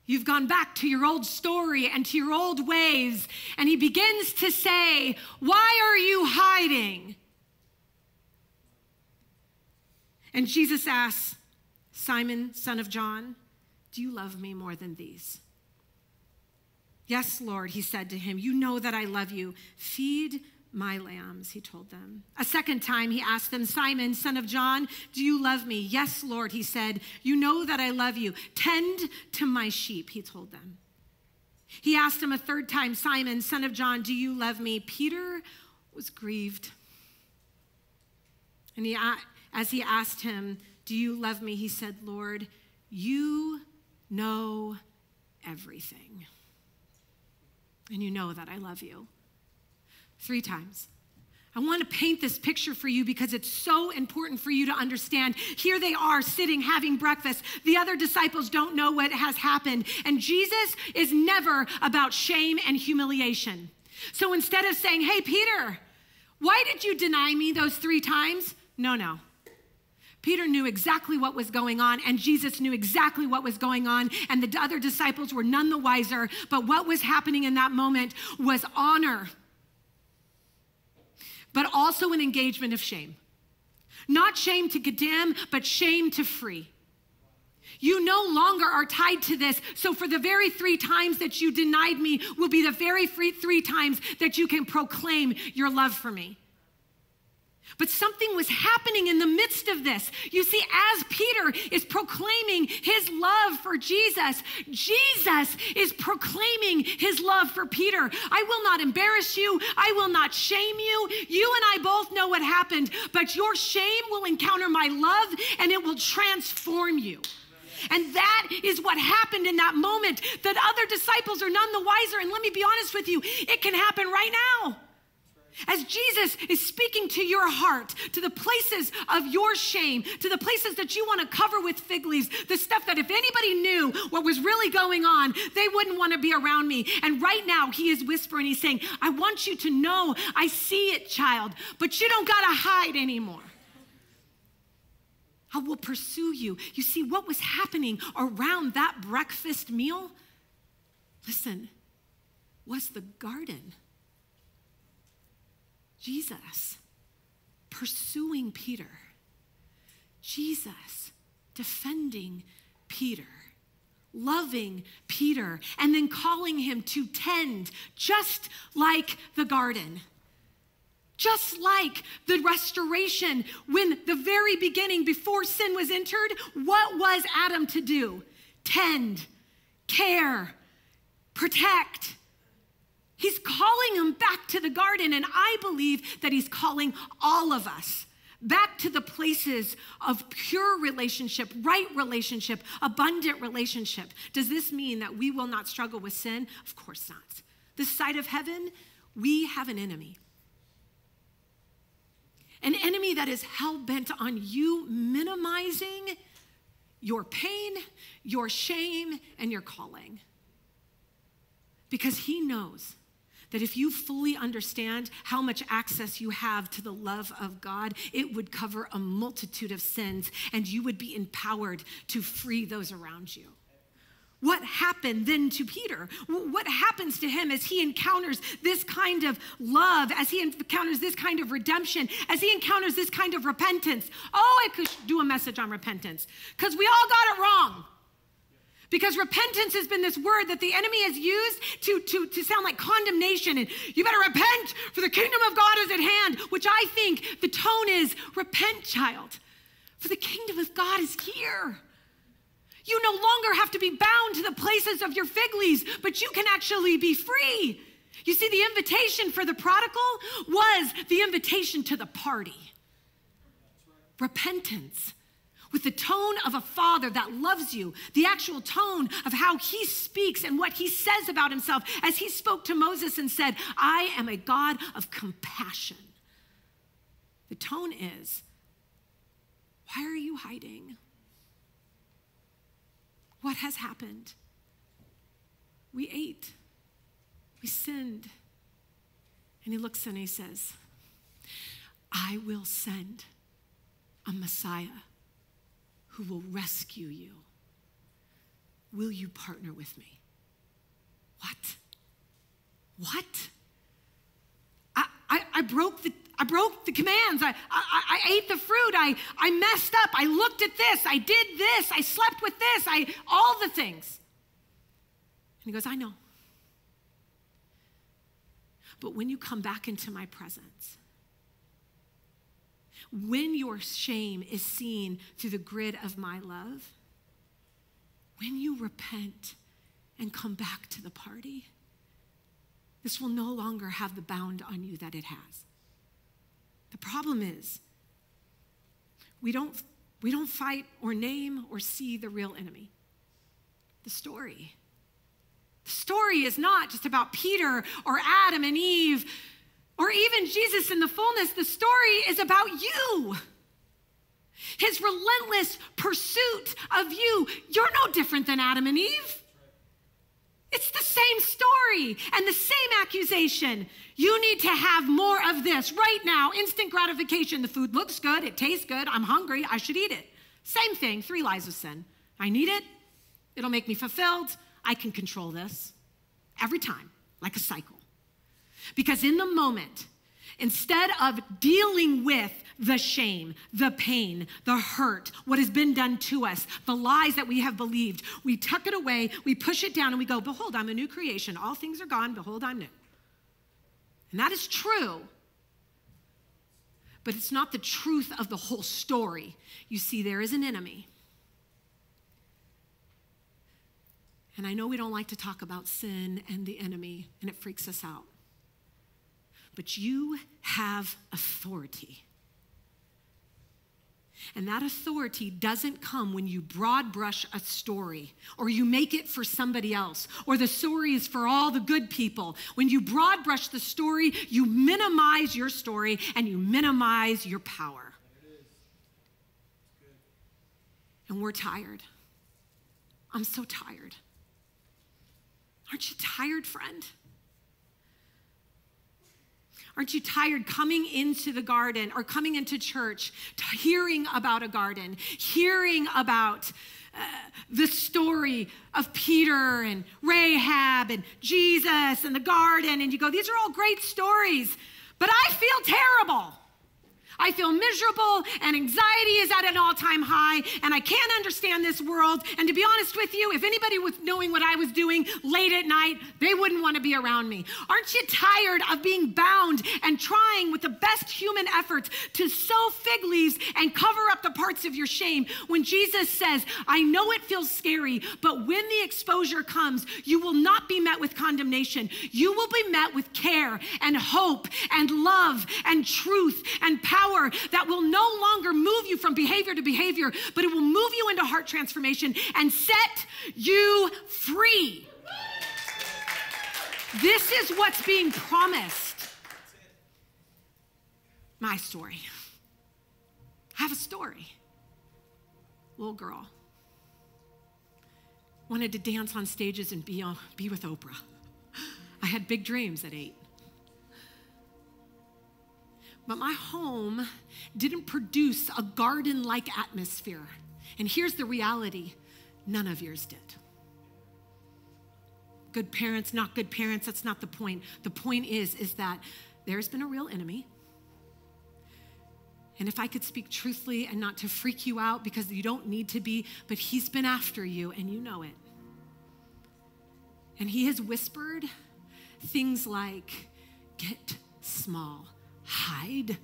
You've gone back to your old story and to your old ways. And he begins to say, Why are you hiding? And Jesus asks, Simon, son of John, do you love me more than these? Yes, Lord, he said to him, You know that I love you. Feed my lambs, he told them. A second time, he asked them, Simon, son of John, do you love me? Yes, Lord, he said. You know that I love you. Tend to my sheep, he told them. He asked him a third time, Simon, son of John, do you love me? Peter was grieved. And he, as he asked him, Do you love me? He said, Lord, you know everything. And you know that I love you three times. I want to paint this picture for you because it's so important for you to understand. Here they are sitting having breakfast. The other disciples don't know what has happened. And Jesus is never about shame and humiliation. So instead of saying, Hey, Peter, why did you deny me those three times? No, no. Peter knew exactly what was going on, and Jesus knew exactly what was going on, and the other disciples were none the wiser. But what was happening in that moment was honor but also an engagement of shame. Not shame to condemn, but shame to free. You no longer are tied to this. So, for the very three times that you denied me, will be the very three times that you can proclaim your love for me. But something was happening in the midst of this. You see, as Peter is proclaiming his love for Jesus, Jesus is proclaiming his love for Peter. I will not embarrass you, I will not shame you. You and I both know what happened, but your shame will encounter my love and it will transform you. And that is what happened in that moment. That other disciples are none the wiser. And let me be honest with you, it can happen right now. As Jesus is speaking to your heart, to the places of your shame, to the places that you want to cover with fig leaves, the stuff that if anybody knew what was really going on, they wouldn't want to be around me. And right now, He is whispering, He's saying, I want you to know I see it, child, but you don't got to hide anymore. I will pursue you. You see, what was happening around that breakfast meal, listen, was the garden. Jesus pursuing Peter, Jesus defending Peter, loving Peter, and then calling him to tend, just like the garden. Just like the restoration, when the very beginning, before sin was entered, what was Adam to do? Tend, care, protect, He's calling them back to the garden, and I believe that he's calling all of us back to the places of pure relationship, right relationship, abundant relationship. Does this mean that we will not struggle with sin? Of course not. This side of heaven, we have an enemy. An enemy that is hell bent on you minimizing your pain, your shame, and your calling. Because he knows that if you fully understand how much access you have to the love of God, it would cover a multitude of sins and you would be empowered to free those around you. What happened then to Peter? What happens to him as he encounters this kind of love, as he encounters this kind of redemption, as he encounters this kind of repentance? Oh, I could do a message on repentance because we all got it wrong. Because repentance has been this word that the enemy has used to, to, to sound like condemnation. And you better repent, for the kingdom of God is at hand, which I think the tone is repent, child. For the kingdom of God is here. You no longer have to be bound to the places of your fig leaves, but you can actually be free. You see, the invitation for the prodigal was the invitation to the party repentance with the tone of a father that loves you, the actual tone of how he speaks and what he says about himself, as he spoke to Moses and said, I am a God of compassion. The tone is, Why are you hiding? What has happened? We ate, we sinned. And he looks and he says, I will send a Messiah who will rescue you. Will you partner with me? What? What? I, I, I broke the I broke the commands. I, I, I, ate the fruit. I, I messed up. I looked at this. I did this. I slept with this. I all the things. And he goes, I know. But when you come back into my presence, when your shame is seen through the grid of my love, when you repent and come back to the party, this will no longer have the bound on you that it has. The problem is, we don't, we don't fight or name or see the real enemy the story. The story is not just about Peter or Adam and Eve or even Jesus in the fullness. The story is about you. His relentless pursuit of you. You're no different than Adam and Eve. It's the same story and the same accusation. You need to have more of this right now. Instant gratification. The food looks good, it tastes good, I'm hungry, I should eat it. Same thing, three lies of sin. I need it, it'll make me fulfilled, I can control this. Every time, like a cycle. Because in the moment, instead of dealing with the shame, the pain, the hurt, what has been done to us, the lies that we have believed. We tuck it away, we push it down, and we go, Behold, I'm a new creation. All things are gone. Behold, I'm new. And that is true. But it's not the truth of the whole story. You see, there is an enemy. And I know we don't like to talk about sin and the enemy, and it freaks us out. But you have authority. And that authority doesn't come when you broad brush a story or you make it for somebody else or the story is for all the good people. When you broad brush the story, you minimize your story and you minimize your power. And we're tired. I'm so tired. Aren't you tired, friend? Aren't you tired coming into the garden or coming into church, hearing about a garden, hearing about uh, the story of Peter and Rahab and Jesus and the garden, and you go, these are all great stories, but I feel terrible. I feel miserable and anxiety is at an all time high and I can't understand this world. And to be honest with you, if anybody was knowing what I was doing late at night, they wouldn't want to be around me. Aren't you tired of being bound and trying with the best human efforts to sew fig leaves and cover up the parts of your shame when Jesus says, I know it feels scary, but when the exposure comes, you will not be met with condemnation. You will be met with care and hope and love and truth and power power that will no longer move you from behavior to behavior, but it will move you into heart transformation and set you free. This is what's being promised. My story. I have a story. Little girl. Wanted to dance on stages and be, on, be with Oprah. I had big dreams at eight. But my home didn't produce a garden like atmosphere. And here's the reality none of yours did. Good parents, not good parents, that's not the point. The point is, is that there's been a real enemy. And if I could speak truthfully and not to freak you out because you don't need to be, but he's been after you and you know it. And he has whispered things like, get small hide.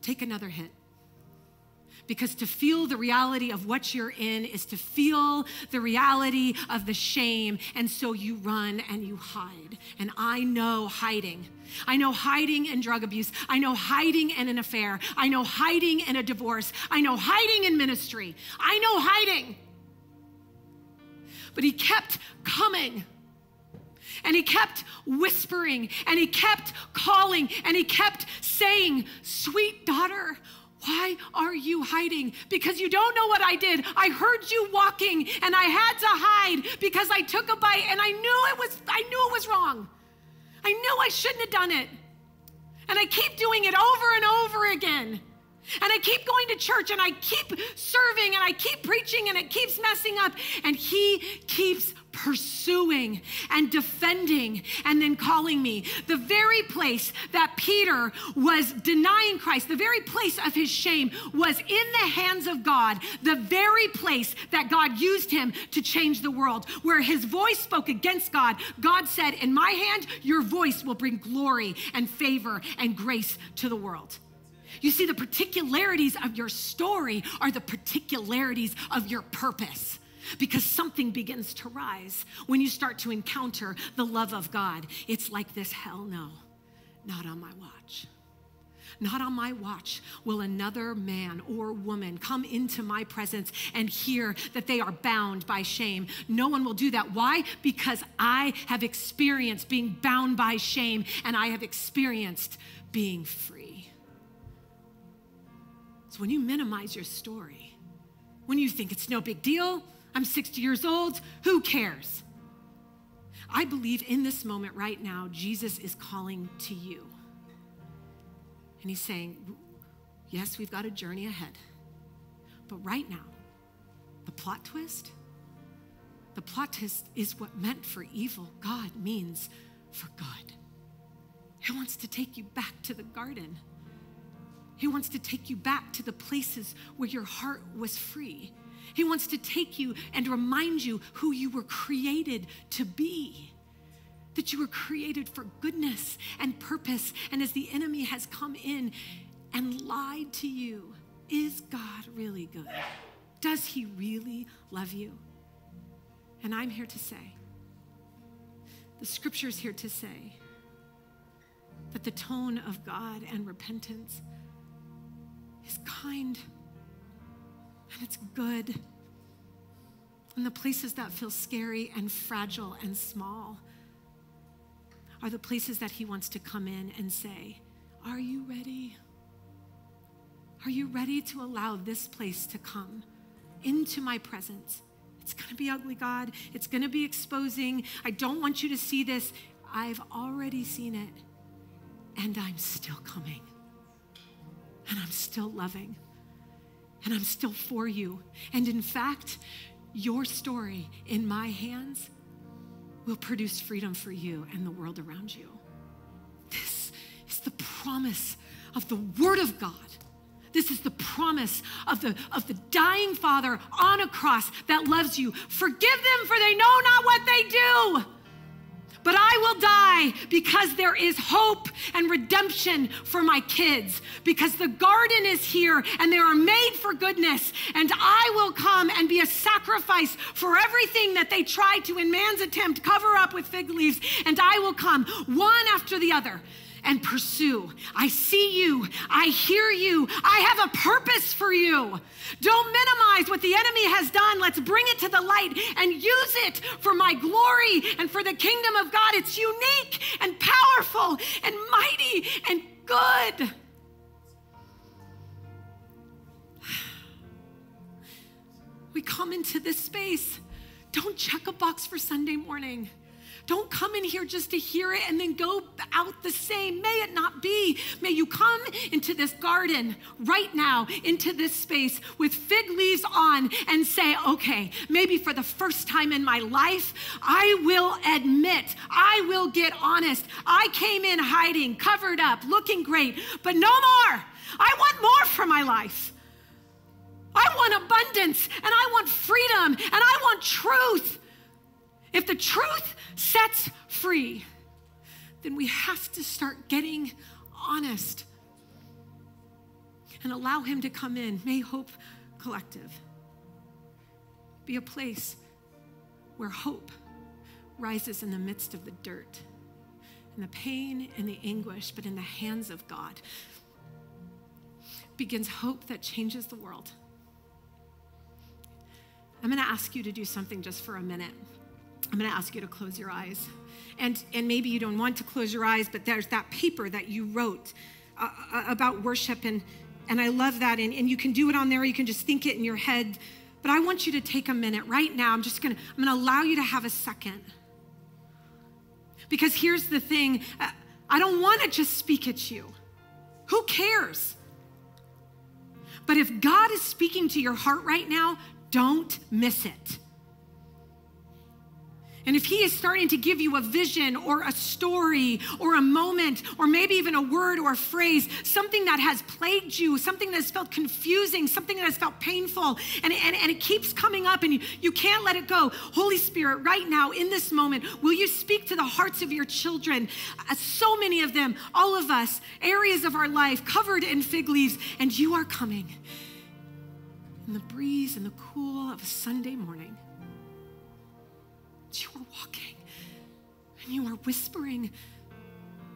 Take another hit. Because to feel the reality of what you're in is to feel the reality of the shame. And so you run and you hide. And I know hiding. I know hiding in drug abuse. I know hiding in an affair. I know hiding in a divorce. I know hiding in ministry. I know hiding. But he kept coming. And he kept whispering and he kept calling and he kept saying, Sweet daughter, why are you hiding? Because you don't know what I did. I heard you walking and I had to hide because I took a bite and I knew it was I knew it was wrong. I knew I shouldn't have done it. And I keep doing it over and over again. And I keep going to church and I keep serving and I keep preaching and it keeps messing up. And he keeps pursuing and defending and then calling me. The very place that Peter was denying Christ, the very place of his shame was in the hands of God, the very place that God used him to change the world. Where his voice spoke against God, God said, In my hand, your voice will bring glory and favor and grace to the world. You see, the particularities of your story are the particularities of your purpose because something begins to rise when you start to encounter the love of God. It's like this hell no, not on my watch. Not on my watch will another man or woman come into my presence and hear that they are bound by shame. No one will do that. Why? Because I have experienced being bound by shame and I have experienced being free. So when you minimize your story, when you think it's no big deal, I'm 60 years old. Who cares? I believe in this moment right now, Jesus is calling to you. And he's saying, Yes, we've got a journey ahead. But right now, the plot twist, the plot twist is what meant for evil, God means for good. He wants to take you back to the garden. He wants to take you back to the places where your heart was free he wants to take you and remind you who you were created to be. That you were created for goodness and purpose. And as the enemy has come in and lied to you, is God really good? Does he really love you? And I'm here to say, the scripture's here to say that the tone of God and repentance is kind and it's good. And the places that feel scary and fragile and small are the places that He wants to come in and say, Are you ready? Are you ready to allow this place to come into my presence? It's going to be ugly, God. It's going to be exposing. I don't want you to see this. I've already seen it, and I'm still coming, and I'm still loving and I'm still for you. And in fact, your story in my hands will produce freedom for you and the world around you. This is the promise of the Word of God. This is the promise of the, of the dying Father on a cross that loves you. Forgive them, for they know not what they do but I will die because there is hope and redemption for my kids. Because the garden is here and they are made for goodness. And I will come and be a sacrifice for everything that they try to, in man's attempt, cover up with fig leaves. And I will come one after the other and pursue. I see you. I hear you. I have a purpose for you. Don't minimize what the enemy has done. Let's bring it to the light and use it for my glory and for the kingdom of God. It's unique and powerful and mighty and good. We come into this space. Don't check a box for Sunday morning. Don't come in here just to hear it and then go out the same. May it not be. May you come into this garden right now, into this space with fig leaves on and say, okay, maybe for the first time in my life, I will admit, I will get honest. I came in hiding, covered up, looking great, but no more. I want more for my life. I want abundance and I want freedom and I want truth. If the truth sets free, then we have to start getting honest. and allow Him to come in. May Hope Collective be a place where hope rises in the midst of the dirt and the pain and the anguish, but in the hands of God begins hope that changes the world. I'm going to ask you to do something just for a minute. I'm going to ask you to close your eyes. And, and maybe you don't want to close your eyes, but there's that paper that you wrote uh, uh about worship, and, and I love that. And, and you can do it on there, you can just think it in your head. But I want you to take a minute right now. I'm just going to, I'm going to allow you to have a second. Because here's the thing uh, I don't want to just speak at you. Who cares? But if God is speaking to your heart right now, don't miss it. And if he is starting to give you a vision or a story or a moment or maybe even a word or a phrase, something that has plagued you, something that has felt confusing, something that has felt painful, and, and, and it keeps coming up and you, you can't let it go. Holy Spirit, right now in this moment, will you speak to the hearts of your children? Uh, so many of them, all of us, areas of our life covered in fig leaves, and you are coming in the breeze and the cool of a Sunday morning walking and you are whispering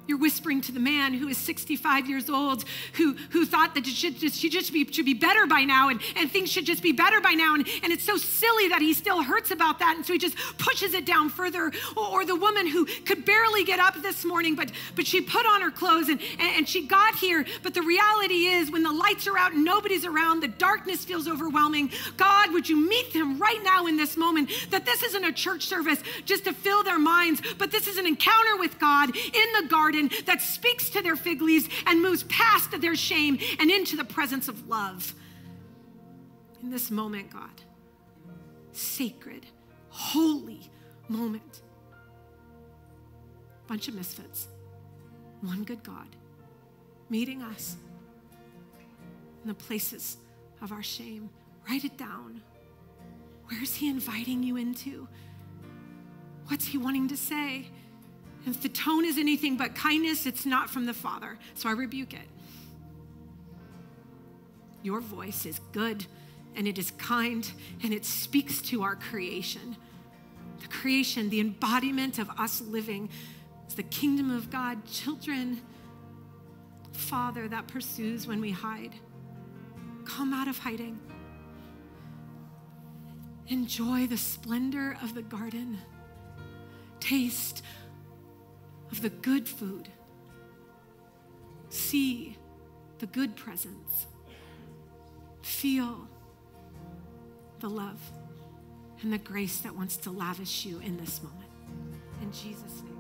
you're whispering to the man who is 65 years old, who, who thought that it should just, should just be, should be better by now and, and things should just be better by now. And, and it's so silly that he still hurts about that. And so he just pushes it down further. Or, or the woman who could barely get up this morning, but, but she put on her clothes and, and, and she got here. But the reality is, when the lights are out and nobody's around, the darkness feels overwhelming. God, would you meet them right now in this moment? That this isn't a church service just to fill their minds, but this is an encounter with God in the garden garden that speaks to their fig leaves and moves past their shame and into the presence of love. In this moment, God, sacred, holy moment. Bunch of misfits, one good God meeting us in the places of our shame. Write it down. Where is He inviting you into? What's He wanting to say? If the tone is anything but kindness, it's not from the Father. So I rebuke it. Your voice is good and it is kind and it speaks to our creation. The creation, the embodiment of us living is the kingdom of God, children, Father that pursues when we hide. Come out of hiding. Enjoy the splendor of the garden. Taste of the good food. See the good presence. Feel the love and the grace that wants to lavish you in this moment. In Jesus' name.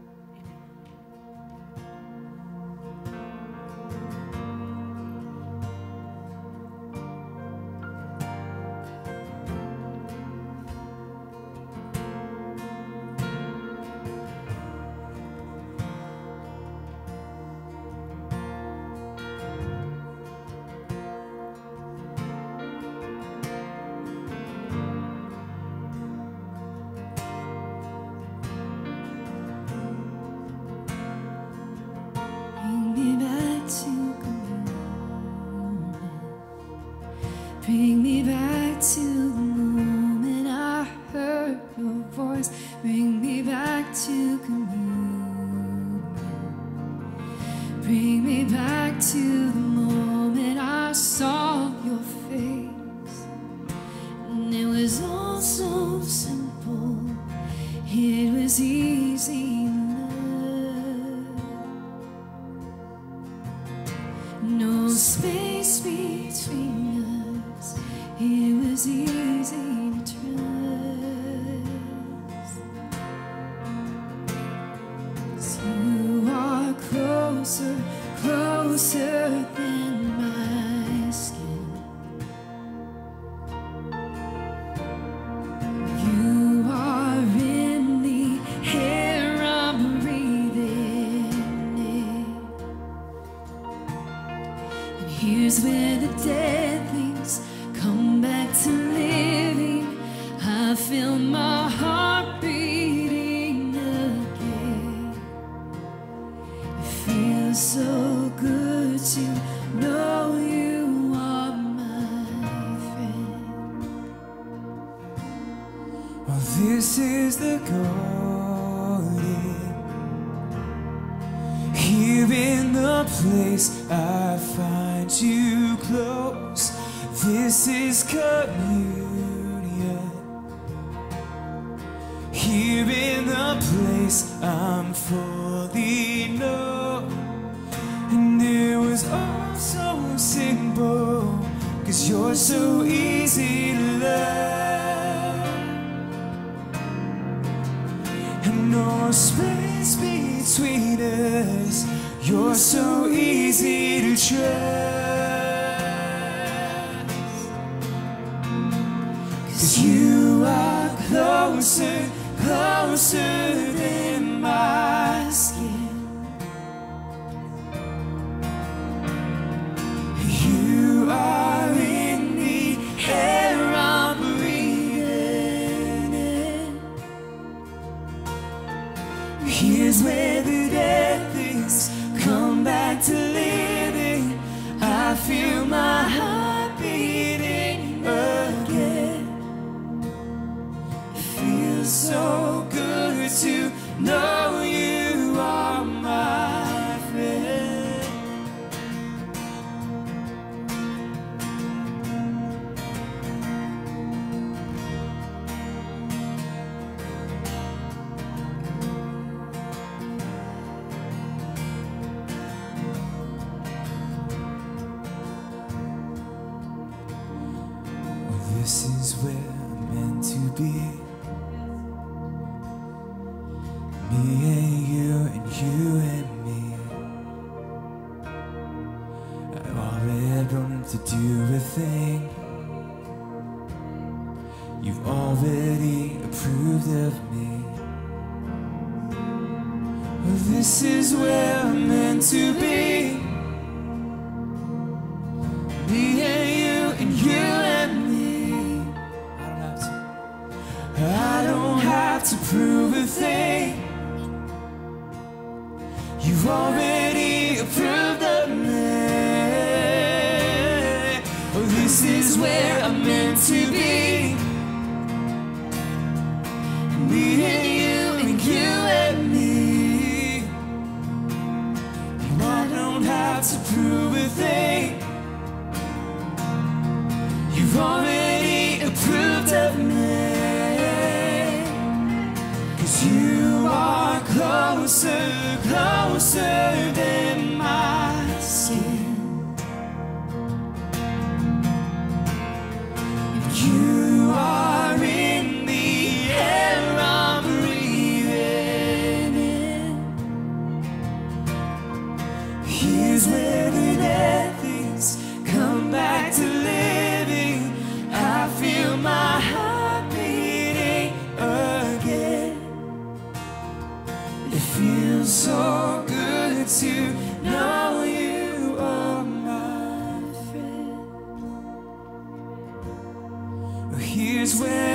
Here's where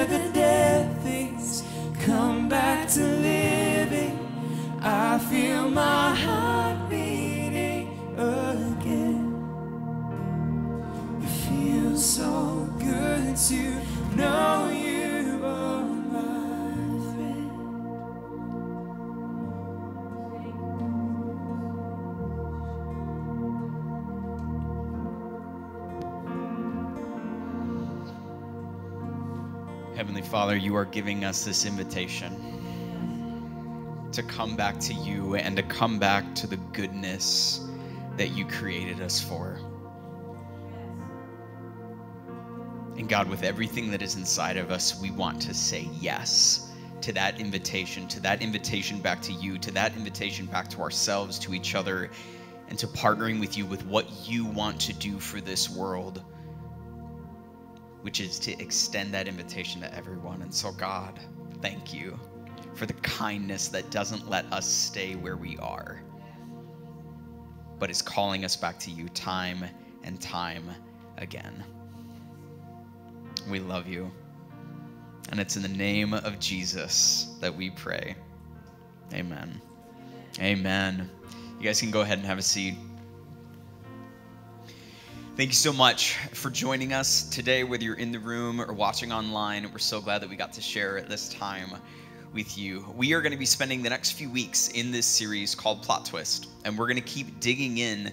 Father, you are giving us this invitation to come back to you and to come back to the goodness that you created us for. And God, with everything that is inside of us, we want to say yes to that invitation, to that invitation back to you, to that invitation back to ourselves, to each other, and to partnering with you with what you want to do for this world which is to extend that invitation to everyone. And so, God, thank you for the kindness that doesn't let us stay where we are, but is calling us back to you time and time again. We love you. And it's in the name of Jesus that we pray. Amen. Amen. You guys can go ahead and have a seat. Thank you so much for joining us today, whether you're in the room or watching online. We're so glad that we got to share this time with you. We are going to be spending the next few weeks in this series called Plot Twist, and we're going to keep digging in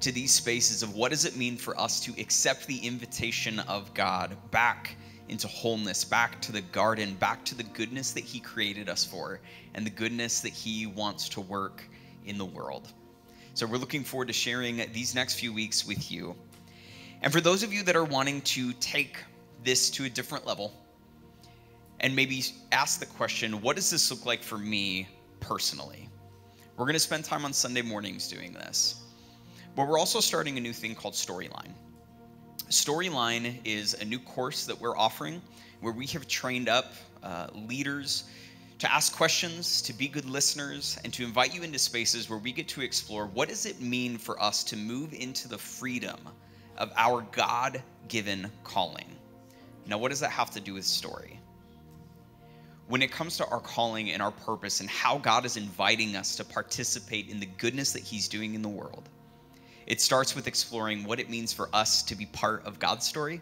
to these spaces of what does it mean for us to accept the invitation of God back into wholeness, back to the garden, back to the goodness that He created us for, and the goodness that He wants to work in the world. So we're looking forward to sharing these next few weeks with you. And for those of you that are wanting to take this to a different level, and maybe ask the question what does this look like for me personally? We're going to spend time on Sunday mornings doing this. But we're also starting a new thing called Storyline. Storyline is a new course that we're offering where we have trained up uh, leaders to ask questions, to be good listeners, and to invite you into spaces where we get to explore what does it mean for us to move into the freedom of our God given calling. Now, what does that have to do with story? When it comes to our calling and our purpose and how God is inviting us to participate in the goodness that He's doing in the world, it starts with exploring what it means for us to be part of God's story,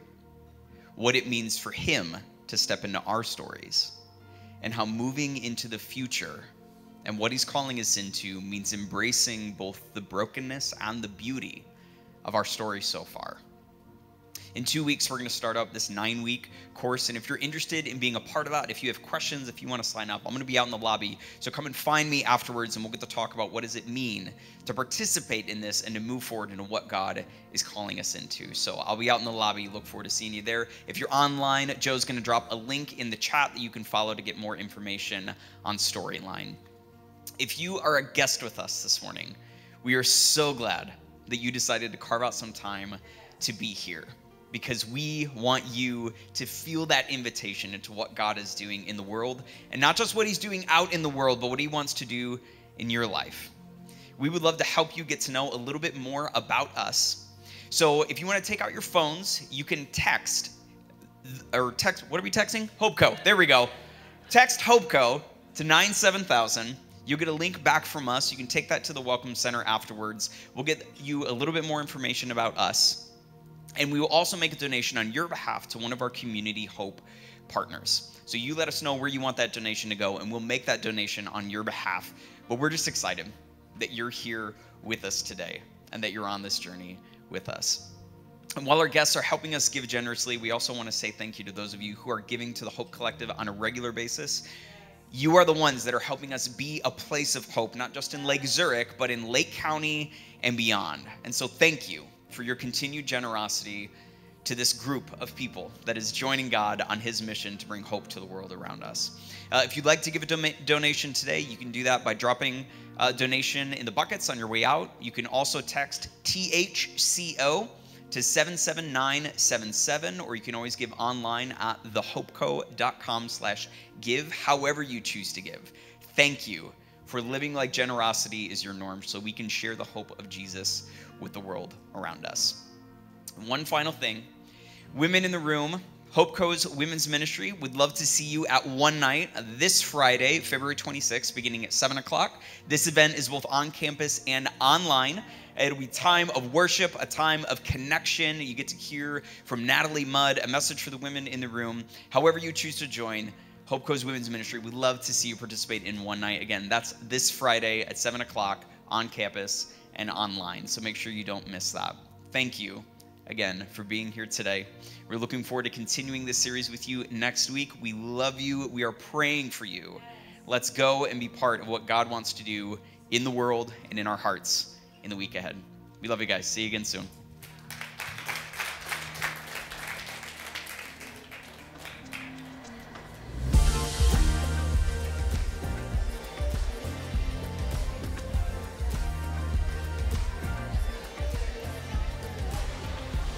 what it means for Him to step into our stories, and how moving into the future and what He's calling us into means embracing both the brokenness and the beauty of our story so far. In two weeks, we're going to start up this nine week course. And if you're interested in being a part of that, if you have questions, if you want to sign up, I'm going to be out in the lobby. So come and find me afterwards and we'll get to talk about what does it mean to participate in this and to move forward into what God is calling us into. So I'll be out in the lobby. Look forward to seeing you there. If you're online, Joe's going to drop a link in the chat that you can follow to get more information on Storyline. If you are a guest with us this morning, we are so glad that you decided to carve out some time to be here because we want you to feel that invitation into what God is doing in the world and not just what He's doing out in the world, but what He wants to do in your life. We would love to help you get to know a little bit more about us. So if you want to take out your phones, you can text or text, what are we texting? Hopeco. There we go. Text Hopeco to 97000. You'll get a link back from us. You can take that to the Welcome Center afterwards. We'll get you a little bit more information about us. And we will also make a donation on your behalf to one of our Community Hope partners. So you let us know where you want that donation to go, and we'll make that donation on your behalf. But we're just excited that you're here with us today and that you're on this journey with us. And while our guests are helping us give generously, we also want to say thank you to those of you who are giving to the Hope Collective on a regular basis. You are the ones that are helping us be a place of hope, not just in Lake Zurich, but in Lake County and beyond. And so thank you for your continued generosity to this group of people that is joining God on his mission to bring hope to the world around us. Uh, if you'd like to give a do- donation today, you can do that by dropping a donation in the buckets on your way out. You can also text THCO to 77977 or you can always give online at thehopeco.com slash give however you choose to give thank you for living like generosity is your norm so we can share the hope of jesus with the world around us. And one final thing women in the room, HopeCo's women's ministry would love to see you at one night this Friday, February 26th, beginning at 7 o'clock. This event is both on campus and online. It'll be time of worship, a time of connection. You get to hear from Natalie Mudd, a message for the women in the room. However, you choose to join, HopeCo's Women's Ministry, we'd love to see you participate in one night. Again, that's this Friday at 7 o'clock on campus and online. So make sure you don't miss that. Thank you again for being here today. We're looking forward to continuing this series with you next week. We love you. We are praying for you. Let's go and be part of what God wants to do in the world and in our hearts in the week ahead. We love you guys. See you again soon.